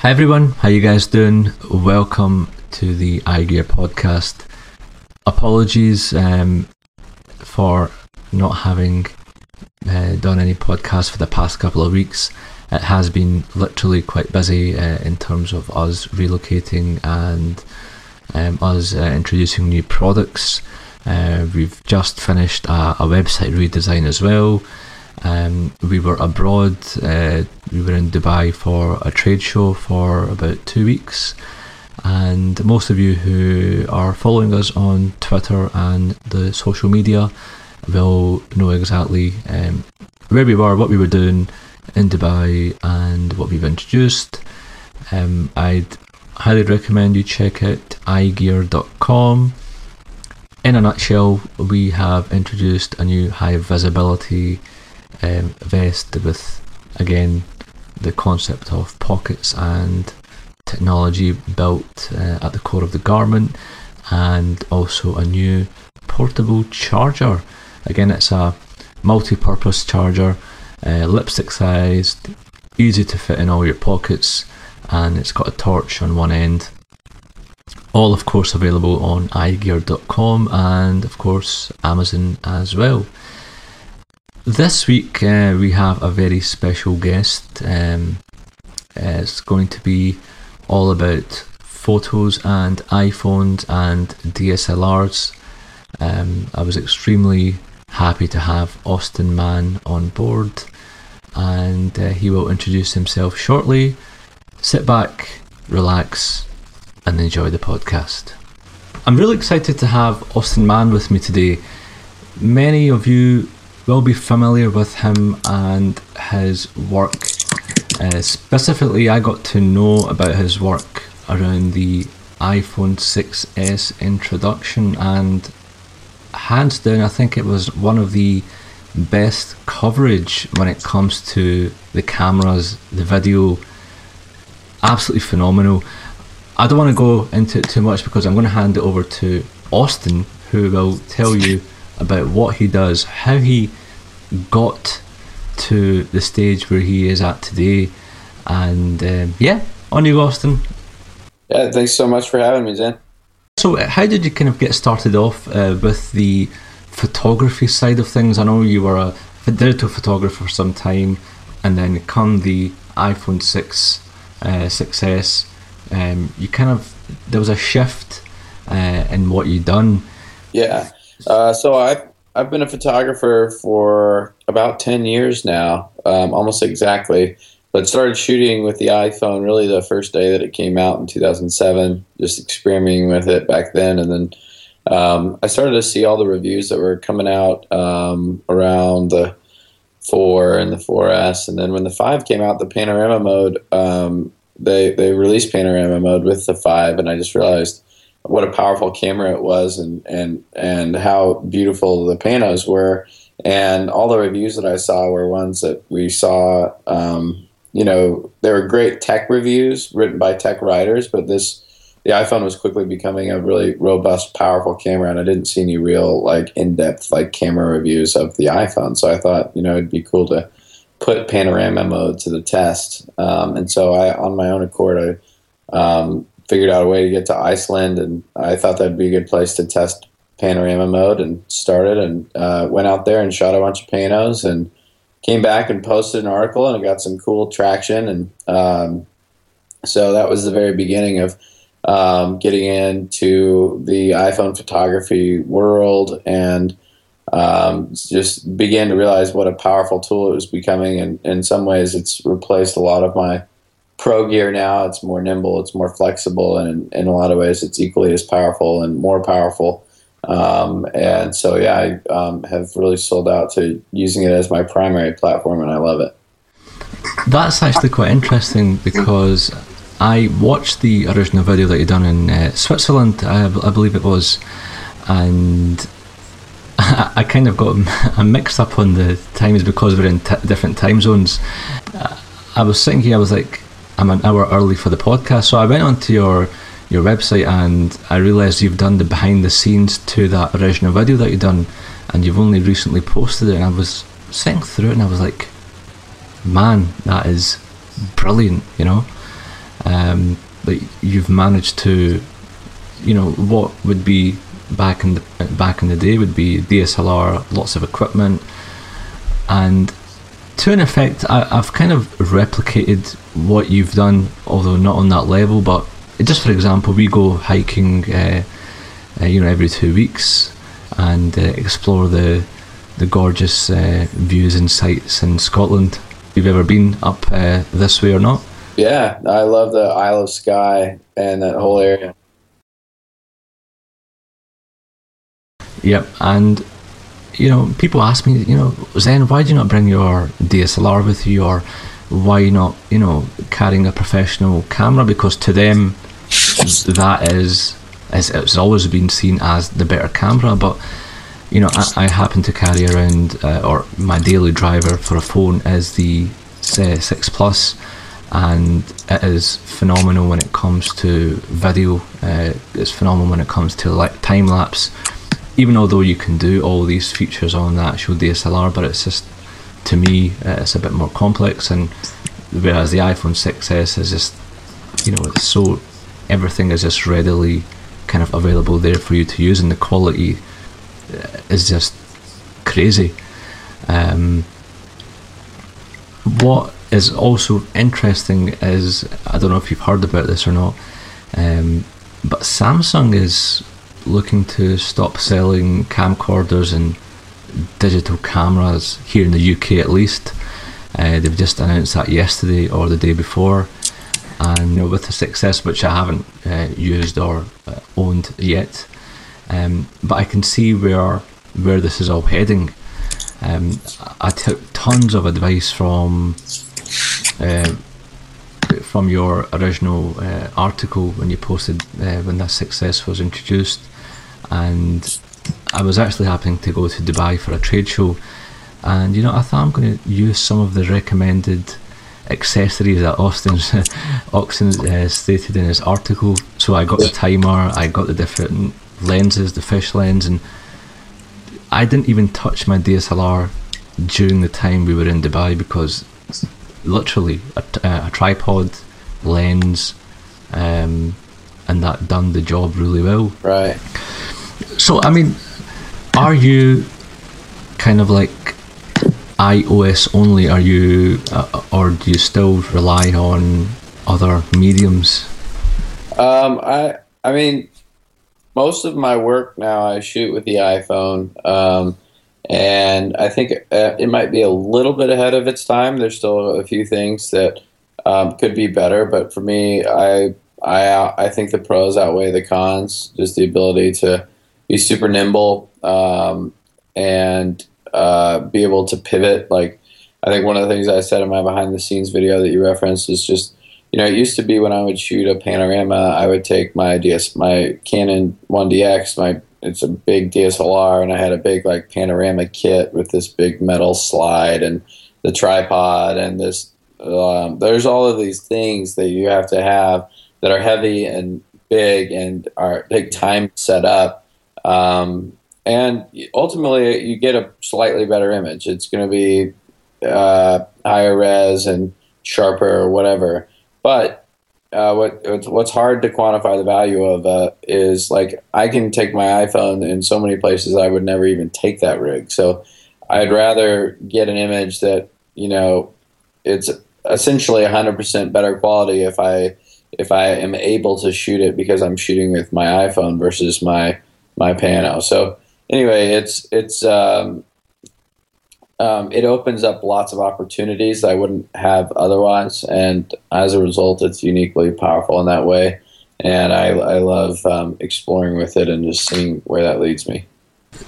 Hi everyone, how you guys doing? Welcome to the AyeGear podcast. Apologies um, for not having uh, done any podcasts for the past couple of weeks. It has been literally quite busy uh, in terms of us relocating and um, us uh, introducing new products. Uh, we've just finished a, a website redesign as well. Um, we were abroad. Uh, we were in Dubai for a trade show for about two weeks, and most of you who are following us on Twitter and the social media will know exactly um, where we were, what we were doing in Dubai, and what we've introduced. Um, I'd highly recommend you check out ayegear.com. In a nutshell, we have introduced a new high visibility um, vest with again the concept of pockets and technology built uh, at the core of the garment and also a new portable charger. Again it's a multi-purpose charger uh, lipstick sized easy to fit in all your pockets and it's got a torch on one end. All of course available on ayegear.com and of course amazon as well this week uh, we have a very special guest. Um, it's going to be all about photos and iPhones and DSLRs. Um, I was extremely happy to have Austin Mann on board, and uh, he will introduce himself shortly. Sit back, relax, and enjoy the podcast. I'm really excited to have Austin Mann with me today. Many of you will be familiar with him and his work. Uh, specifically, I got to know about his work around the iPhone 6s introduction, and hands down, I think it was one of the best coverage when it comes to the cameras, the video. Absolutely phenomenal. I don't want to go into it too much because I'm going to hand it over to Austin, who will tell you about what he does, how he got to the stage where he is at today. And um, yeah, on you, Austin. Yeah, thanks so much for having me, Zen. So, uh, how did you kind of get started off uh, with the photography side of things? I know you were a digital photographer for some time, and then come the iPhone 6, uh, 6S, um, you kind of, there was a shift uh, in what you'd done. Yeah. Uh, so, I I've been a photographer for about 10 years now, um, almost exactly. But started shooting with the iPhone really the first day that it came out in 2007, just experimenting with it back then. And then um, I started to see all the reviews that were coming out um, around the 4 and the 4S. And then when the 5 came out, the panorama mode, um, they, they released panorama mode with the 5. And I just realized what a powerful camera it was and and and how beautiful the panos were. And all the reviews that I saw were ones that we saw um, you know they were great tech reviews written by tech writers but this the iPhone was quickly becoming a really robust powerful camera and I didn't see any real like in-depth like camera reviews of the iPhone. So I thought you know it'd be cool to put panorama mode to the test. Um, and so I on my own accord I um, figured out a way to get to Iceland, and I thought that'd be a good place to test panorama mode, and started and uh, went out there and shot a bunch of panos, and came back and posted an article, and it got some cool traction, and um, so that was the very beginning of um, getting into the iPhone photography world, and um, just began to realize what a powerful tool it was becoming, and in some ways, it's replaced a lot of my pro gear now. It's more nimble, it's more flexible, and in, in a lot of ways, it's equally as powerful and more powerful. Um, and so, yeah, I um, have really sold out to using it as my primary platform, and I love it. That's actually quite interesting because I watched the original video that you done in uh, Switzerland, I, I, believe it was, and I, kind of got I mixed up on the times because we're in t- different time zones. I was sitting here, I was like, I'm an hour early for the podcast. So I went onto your your website and I realised you've done the behind the scenes to that original video that you've done, and you've only recently posted it. And I was sitting through it and I was like, man, that is brilliant, you know. Um, but you've managed to, you know, what would be back in the back in the day would be DSLR, lots of equipment, and to an effect, I, have kind of replicated what you've done, although not on that level. But just for example, we go hiking, uh, uh, you know, every two weeks and uh, explore the the gorgeous uh, views and sights in Scotland. You've ever been up uh, this way or not? Yeah, I love the Isle of Skye and that whole area. Yep, and you know, people ask me, you know, Zen, why do you not bring your DSLR with you, or why not, you know, carrying a professional camera? Because to them, that is, is it's always been seen as the better camera. But you know, I, I happen to carry around, uh, or my daily driver for a phone is the uh, Six Plus, and it is phenomenal when it comes to video. Uh, it's phenomenal when it comes to like time lapse even although you can do all these features on the actual DSLR, but it's just to me uh, it's a bit more complex. And whereas the iPhone 6s is just you know it's so everything is just readily kind of available there for you to use, and the quality uh, is just crazy. Um, what is also interesting is I don't know if you've heard about this or not, um, but Samsung is looking to stop selling camcorders and digital cameras here in the UK at least. Uh, they've just announced that yesterday or the day before, and you know, with the 6s which I haven't uh, used or uh, owned yet, um, but I can see where where this is all heading. Um, I took tons of advice from uh, from your original uh, article when you posted uh, when that 6s was introduced, and I was actually happening to go to Dubai for a trade show, and you know I thought I'm going to use some of the recommended accessories that Austin's Austin uh, stated in his article. So I got the timer, I got the different lenses, the fish lens, and I didn't even touch my DSLR during the time we were in Dubai because literally a, a tripod, lens, um, and that done the job really well. Right. So, I mean, are you kind of like iOS only? Are you, uh, or do you still rely on other mediums? Um, I, I mean, most of my work now I shoot with the iPhone, um, and I think uh, it might be a little bit ahead of its time. There's still a few things that um, could be better, but for me, I, I, I think the pros outweigh the cons. Just the ability to be super nimble um, and uh, be able to pivot. Like I think one of the things I said in my behind the scenes video that you referenced is just you know it used to be when I would shoot a panorama, I would take my DS my Canon 1DX, my it's a big DSLR, and I had a big like panorama kit with this big metal slide and the tripod and this. Um, there's all of these things that you have to have that are heavy and big and are take time set up um, and ultimately, you get a slightly better image. It's going to be uh, higher res and sharper or whatever. But uh, what what's hard to quantify the value of uh, is like I can take my iPhone in so many places I would never even take that rig. So I'd rather get an image that you know it's essentially 100% better quality if I if I am able to shoot it because I'm shooting with my iPhone versus my my piano. So anyway, it's it's um, um, it opens up lots of opportunities I wouldn't have otherwise, and as a result, it's uniquely powerful in that way. And I, I love um, exploring with it and just seeing where that leads me.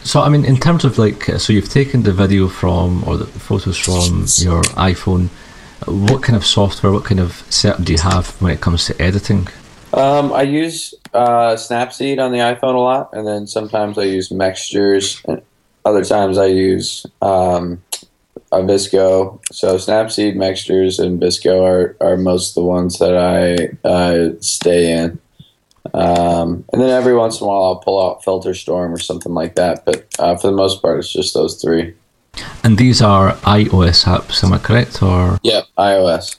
So, I mean, in terms of like, so you've taken the video from or the photos from your iPhone. What kind of software, what kind of setup do you have when it comes to editing? Um, I use uh, Snapseed on the iPhone a lot, and then sometimes I use Mextures, and other times I use um, a VSCO. So Snapseed, Mextures, and VSCO are, are most the ones that I uh, stay in. Um, and then every once in a while I'll pull out FilterStorm or something like that, but uh, for the most part it's just those three. And these are iOS apps, am I correct? Or yeah, iOS.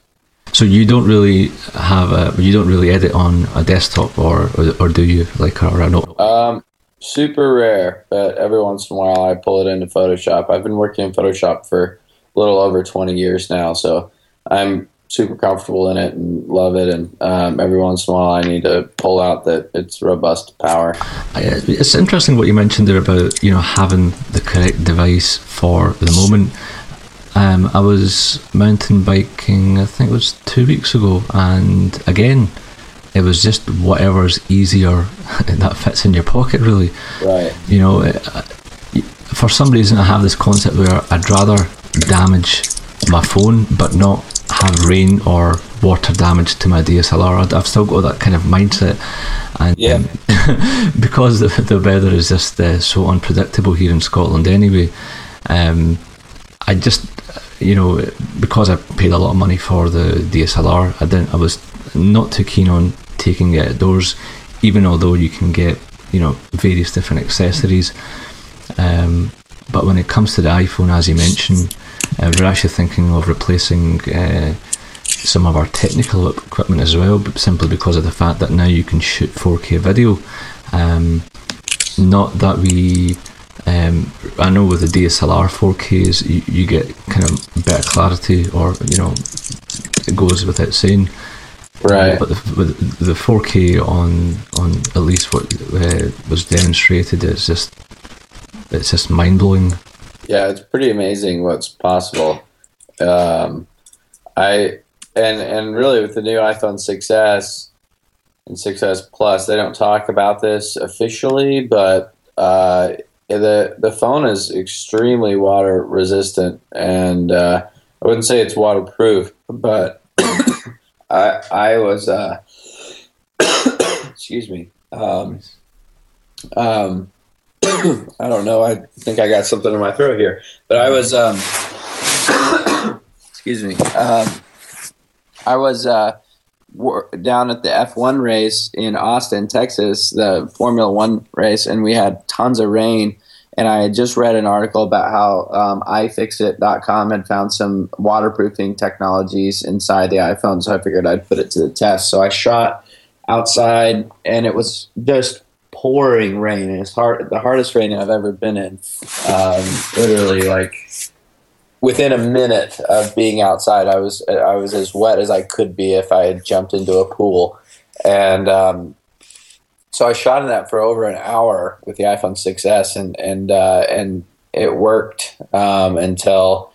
So you don't really have a you don't really edit on a desktop or or, or do you like or a note? Um, super rare, but every once in a while I pull it into Photoshop. I've been working in Photoshop for a little over 20 years now, so I'm super comfortable in it and love it. And um, every once in a while I need to pull out that it's robust power. It's interesting what you mentioned there about you know having the correct device for the moment. Um, I was mountain biking, I think it was two weeks ago, and again, it was just whatever's easier that fits in your pocket, really. Right. You know, uh, for some reason, I have this concept where I'd rather damage my phone but not have rain or water damage to my DSLR. I've still got that kind of mindset, and Yeah. um, because the, the weather is just uh, so unpredictable here in Scotland anyway. Um, I just, you know, because I paid a lot of money for the DSLR, I didn't. I was not too keen on taking it outdoors, even although you can get, you know, various different accessories. Um, but when it comes to the iPhone, as you mentioned, uh, we're actually thinking of replacing uh, some of our technical equipment as well, simply because of the fact that now you can shoot 4K video. Um, not that we, um, I know with the DSLR 4Ks, you, you get kind of better clarity, or you know, it goes without saying. Right. But the, the 4K on on at least what uh, was demonstrated is just it's just mind blowing. Yeah, it's pretty amazing what's possible. Um, I and and really with the new iPhone 6s and 6s Plus, they don't talk about this officially, but uh, the the phone is extremely water resistant, and uh, I wouldn't say it's waterproof, but I I was uh, excuse me. Um, um, I don't know. I think I got something in my throat here, but I was um, excuse me. Um, I was uh, down at the F1 race in Austin, Texas, the Formula One race, and we had tons of rain. And I had just read an article about how um, iFixit.com had found some waterproofing technologies inside the iPhone. So I figured I'd put it to the test. So I shot outside, and it was just pouring rain. It's hard, the hardest rain I've ever been in. Um, literally, like within a minute of being outside, I was I was as wet as I could be if I had jumped into a pool. And um, so I shot in that for over an hour with the iPhone 6s, and and uh, and it worked um, until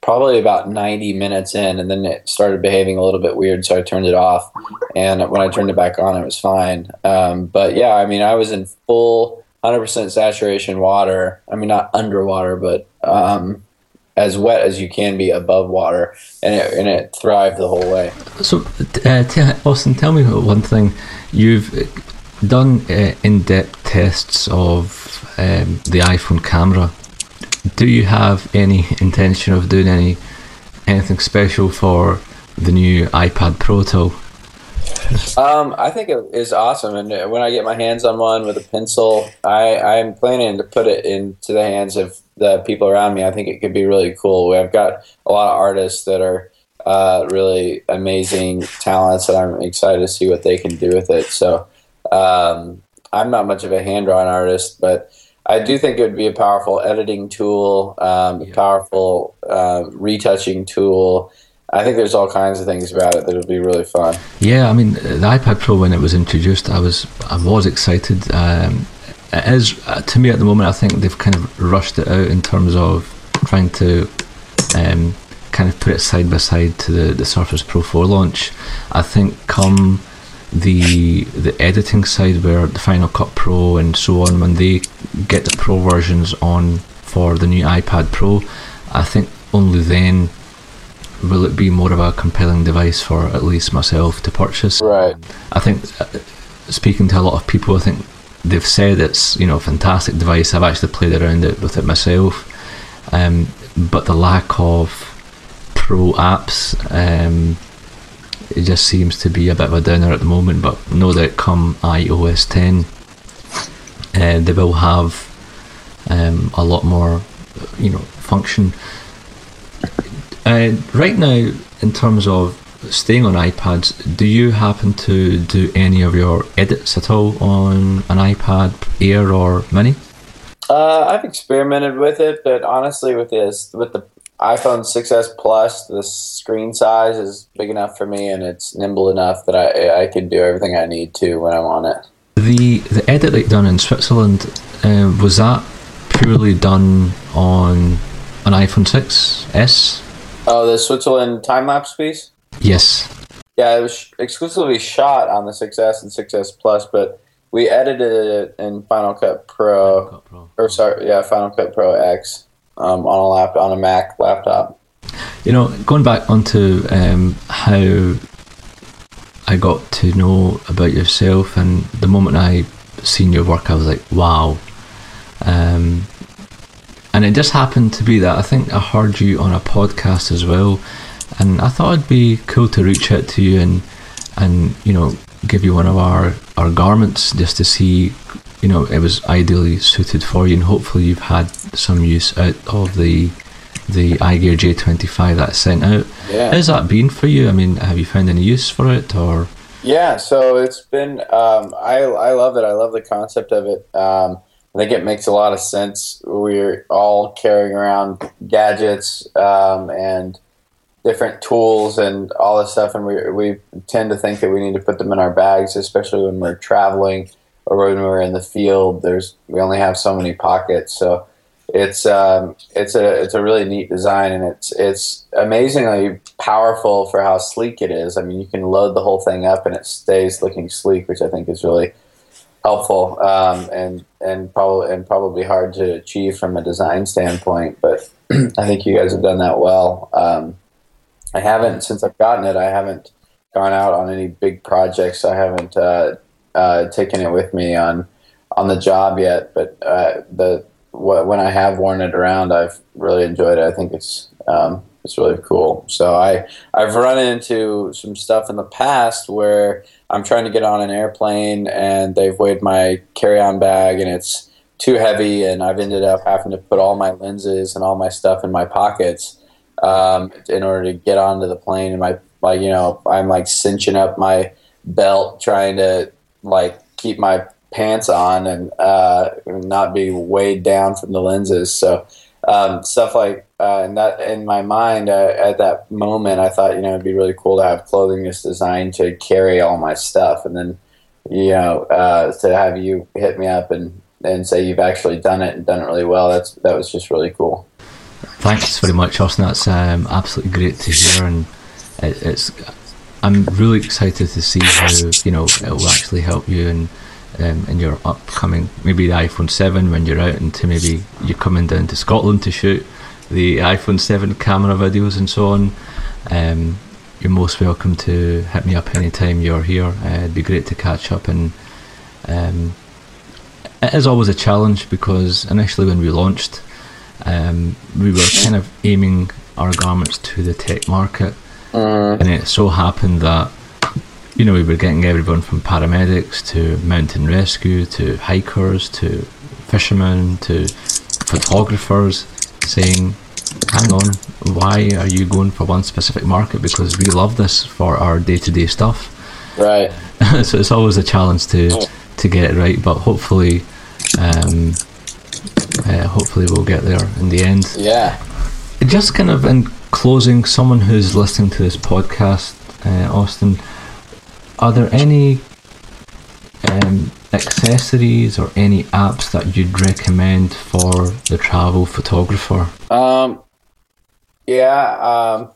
probably about 90 minutes in, and then it started behaving a little bit weird, so I turned it off. And when I turned it back on, it was fine. Um, but yeah, I mean, I was in full 100% saturation water. I mean, not underwater, but um, as wet as you can be above water, and it, and it thrived the whole way. So, uh, Austin, tell me one thing. You've done uh, in-depth tests of um, the iPhone camera. Do you have any intention of doing any anything special for the new iPad Pro tool? Um, I think it is awesome, and uh, when I get my hands on one with a pencil, I I'm planning to put it into the hands of the people around me. I think it could be really cool. I've got a lot of artists that are uh, really amazing talents, and I'm excited to see what they can do with it. So um, I'm not much of a hand drawn artist, but I do think it would be a powerful editing tool, um, a powerful uh, retouching tool. I think there's all kinds of things about it that would be really fun. Yeah, I mean the iPad Pro when it was introduced, I was I was excited. Um, it is uh, to me at the moment. I think they've kind of rushed it out in terms of trying to um, kind of put it side by side to the the Surface Pro 4 launch. I think come the the editing side where the Final Cut Pro and so on when they get the Pro versions on for the new iPad Pro, I think only then will it be more of a compelling device for at least myself to purchase. Right. I think uh, speaking to a lot of people, I think they've said it's you know a fantastic device. I've actually played around it with it myself, um, but the lack of pro apps, um, it just seems to be a bit of a downer at the moment. But know that come iOS 10, uh, they will have um, a lot more, you know, function. Uh, right now, in terms of staying on iPads, do you happen to do any of your edits at all on an iPad Air or Mini? Uh, I've experimented with it, but honestly, with this, with the iPhone 6s Plus, the screen size is big enough for me, and it's nimble enough that I I can do everything I need to when I'm on it. The the edit that done in Switzerland uh, was that purely done on an iPhone 6s? Oh, the Switzerland time lapse piece. Yes. Yeah, it was exclusively shot on the 6s and 6s Plus, but we edited it in Final Cut Pro, Cut Pro. or sorry, yeah, Final Cut Pro X um, on a lap on a Mac laptop. You know, going back onto um, how I got to know about yourself, and the moment I seen your work, I was like, wow. Um, and it just happened to be that I think I heard you on a podcast as well, and I thought it'd be cool to reach out to you and and you know give you one of our our garments just to see you know it was ideally suited for you and hopefully you've had some use out of the the AyeGear J25 that's sent out. Yeah. How's that been for you? I mean, have you found any use for it or Yeah, so it's been um, I I love it. I love the concept of it. Um, I think it makes a lot of sense. We're all carrying around gadgets um, and different tools and all this stuff, and we we tend to think that we need to put them in our bags, especially when we're traveling or when we're in the field. There's we only have so many pockets, so it's um, it's a it's a really neat design, and it's it's amazingly powerful for how sleek it is. I mean, you can load the whole thing up, and it stays looking sleek, which I think is really helpful um, and and probably and probably hard to achieve from a design standpoint. But I think you guys have done that well. Um, I haven't since I've gotten it. I haven't gone out on any big projects. I haven't uh, uh, taken it with me on on the job yet. But uh, the wh- when I have worn it around, I've really enjoyed it. I think it's um, it's really cool. So I I've run into some stuff in the past where I'm trying to get on an airplane and they've weighed my carry-on bag and it's too heavy and I've ended up having to put all my lenses and all my stuff in my pockets um, in order to get onto the plane and my like you know I'm like cinching up my belt trying to like keep my pants on and uh, not be weighed down from the lenses so um, stuff like uh, and that in my mind uh, at that moment I thought you know it'd be really cool to have clothing that's designed to carry all my stuff and then you know uh, to have you hit me up and and say you've actually done it and done it really well that's that was just really cool Thanks very much, Austin. That's um, absolutely great to hear, and it, it's. I'm really excited to see how you know it will actually help you in um, in your upcoming maybe the iPhone Seven when you're out into maybe you're coming down to Scotland to shoot the iPhone Seven camera videos and so on. Um, you're most welcome to hit me up anytime you're here. Uh, it'd be great to catch up and. Um, it is always a challenge because initially when we launched, um, we were kind of aiming our garments to the tech market, Mm, and it so happened that you know we were getting everyone from paramedics to mountain rescue to hikers to fishermen to photographers saying, "Hang on, why are you going for one specific market? Because we love this for our day-to-day stuff." right so it's always a challenge to to get it right, but hopefully. Um, uh, hopefully we'll get there in the end. yeah Just kind of in closing, someone who's listening to this podcast, uh, Austin, are there any um, accessories or any apps that you'd recommend for the travel photographer? Um, yeah, um,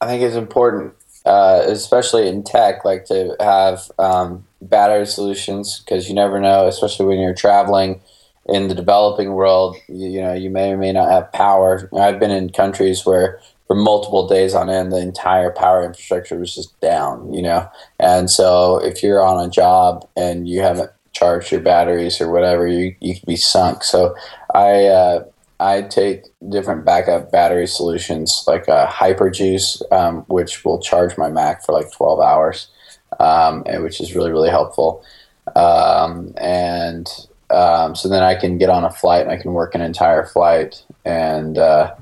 I think it's important, uh, especially in tech, like to have um, battery solutions because you never know, especially when you're traveling in the developing world. You, you know, you may or may not have power. I've been in countries where for multiple days on end, the entire power infrastructure was just down. You know, and so if you're on a job and you haven't charged your batteries or whatever, you you could be sunk. So I. Uh, I take different backup battery solutions like a Hyperjuice, um, which will charge my Mac for like 12 hours, um, and which is really, really helpful. Um, and um, so then I can get on a flight and I can work an entire flight and uh,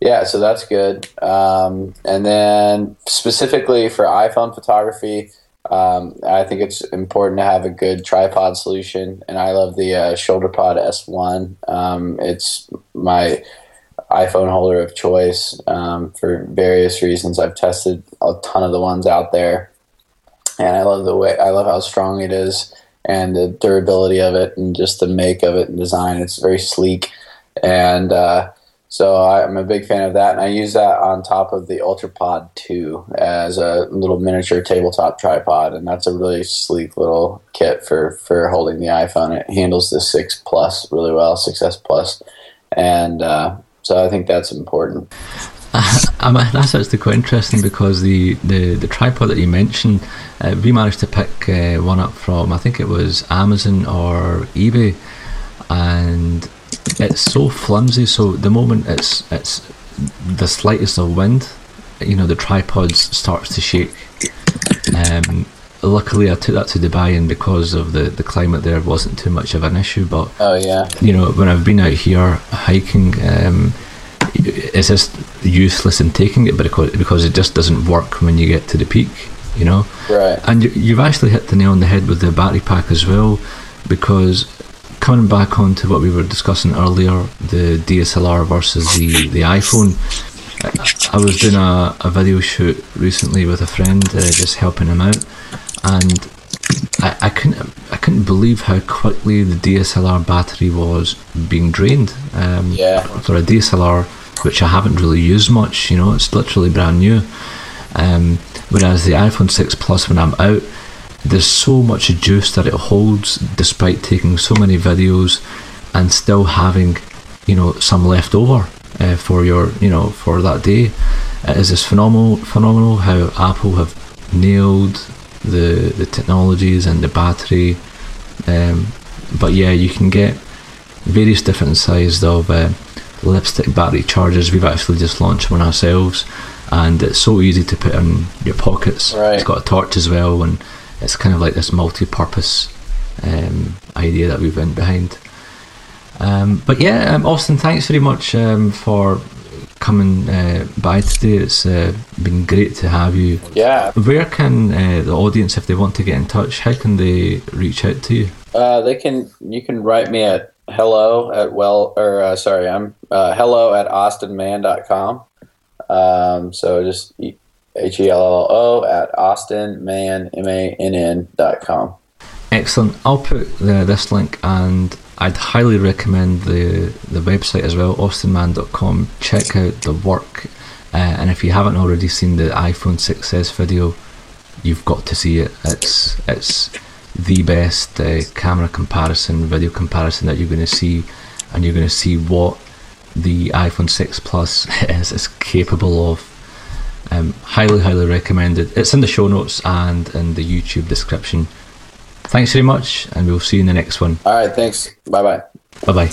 Yeah, so that's good. Um, and then specifically for iPhone photography, um, I think it's important to have a good tripod solution. And I love the uh, ShoulderPod S1. Um, it's my iPhone holder of choice um, for various reasons. I've tested a ton of the ones out there, and I love the way I love how strong it is and the durability of it, and just the make of it and design. It's very sleek, and uh, so I'm a big fan of that, and I use that on top of the UltraPod 2 as a little miniature tabletop tripod, and that's a really sleek little kit for for holding the iPhone. It handles the six plus really well, 6S plus, and uh, so I think that's important. I mean, that's actually quite interesting because the, the, the tripod that you mentioned, uh, we managed to pick uh, one up from I think it was Amazon or eBay, and it's so flimsy. So the moment it's it's the slightest of wind, you know, the tripod starts to shake. Um, luckily, I took that to Dubai, and because of the, the climate there, wasn't too much of an issue. But oh yeah, you know, when I've been out here hiking, um, it's just useless in taking it, because because it just doesn't work when you get to the peak. You know, right? And you, you've actually hit the nail on the head with the battery pack as well, because coming back onto what we were discussing earlier, the DSLR versus the, the iPhone. I, I was doing a, a video shoot recently with a friend, uh, just helping him out, and I, I couldn't I couldn't believe how quickly the DSLR battery was being drained. Um, yeah. For a DSLR, which I haven't really used much, you know, it's literally brand new. Um, whereas the iPhone 6 Plus, when I'm out, there's so much juice that it holds despite taking so many videos and still having you know some left over uh, for your you know for that day. It is just phenomenal phenomenal how apple have nailed the the technologies and the battery um, but yeah you can get various different sizes of uh, lipstick battery chargers. We've actually just launched one ourselves and it's so easy to put in your pockets. Right. it's got a torch as well and it's kind of like this multi-purpose um, idea that we've went behind. Um, but yeah, um, Austin, thanks very much um, for coming uh, by today. It's uh, been great to have you. Yeah. Where can uh, the audience, if they want to get in touch, how can they reach out to you? Uh, they can. You can write me at hello at well or uh, sorry, I'm uh, hello at austinmann.com. Um, so just H E L L O at austinmann M A N N dot com. Excellent. I'll put the, this link and I'd highly recommend the the website as well, austinmann.com. Check out the work, uh, and if you haven't already seen the iPhone 6s video, you've got to see it. It's it's the best uh, camera comparison, video comparison that you're going to see, and you're going to see what the iPhone 6 Plus is, is capable of. Um, highly, highly recommended. It's in the show notes and in the YouTube description. Thanks very much, and we'll see you in the next one. All right, thanks. Bye bye. Bye bye.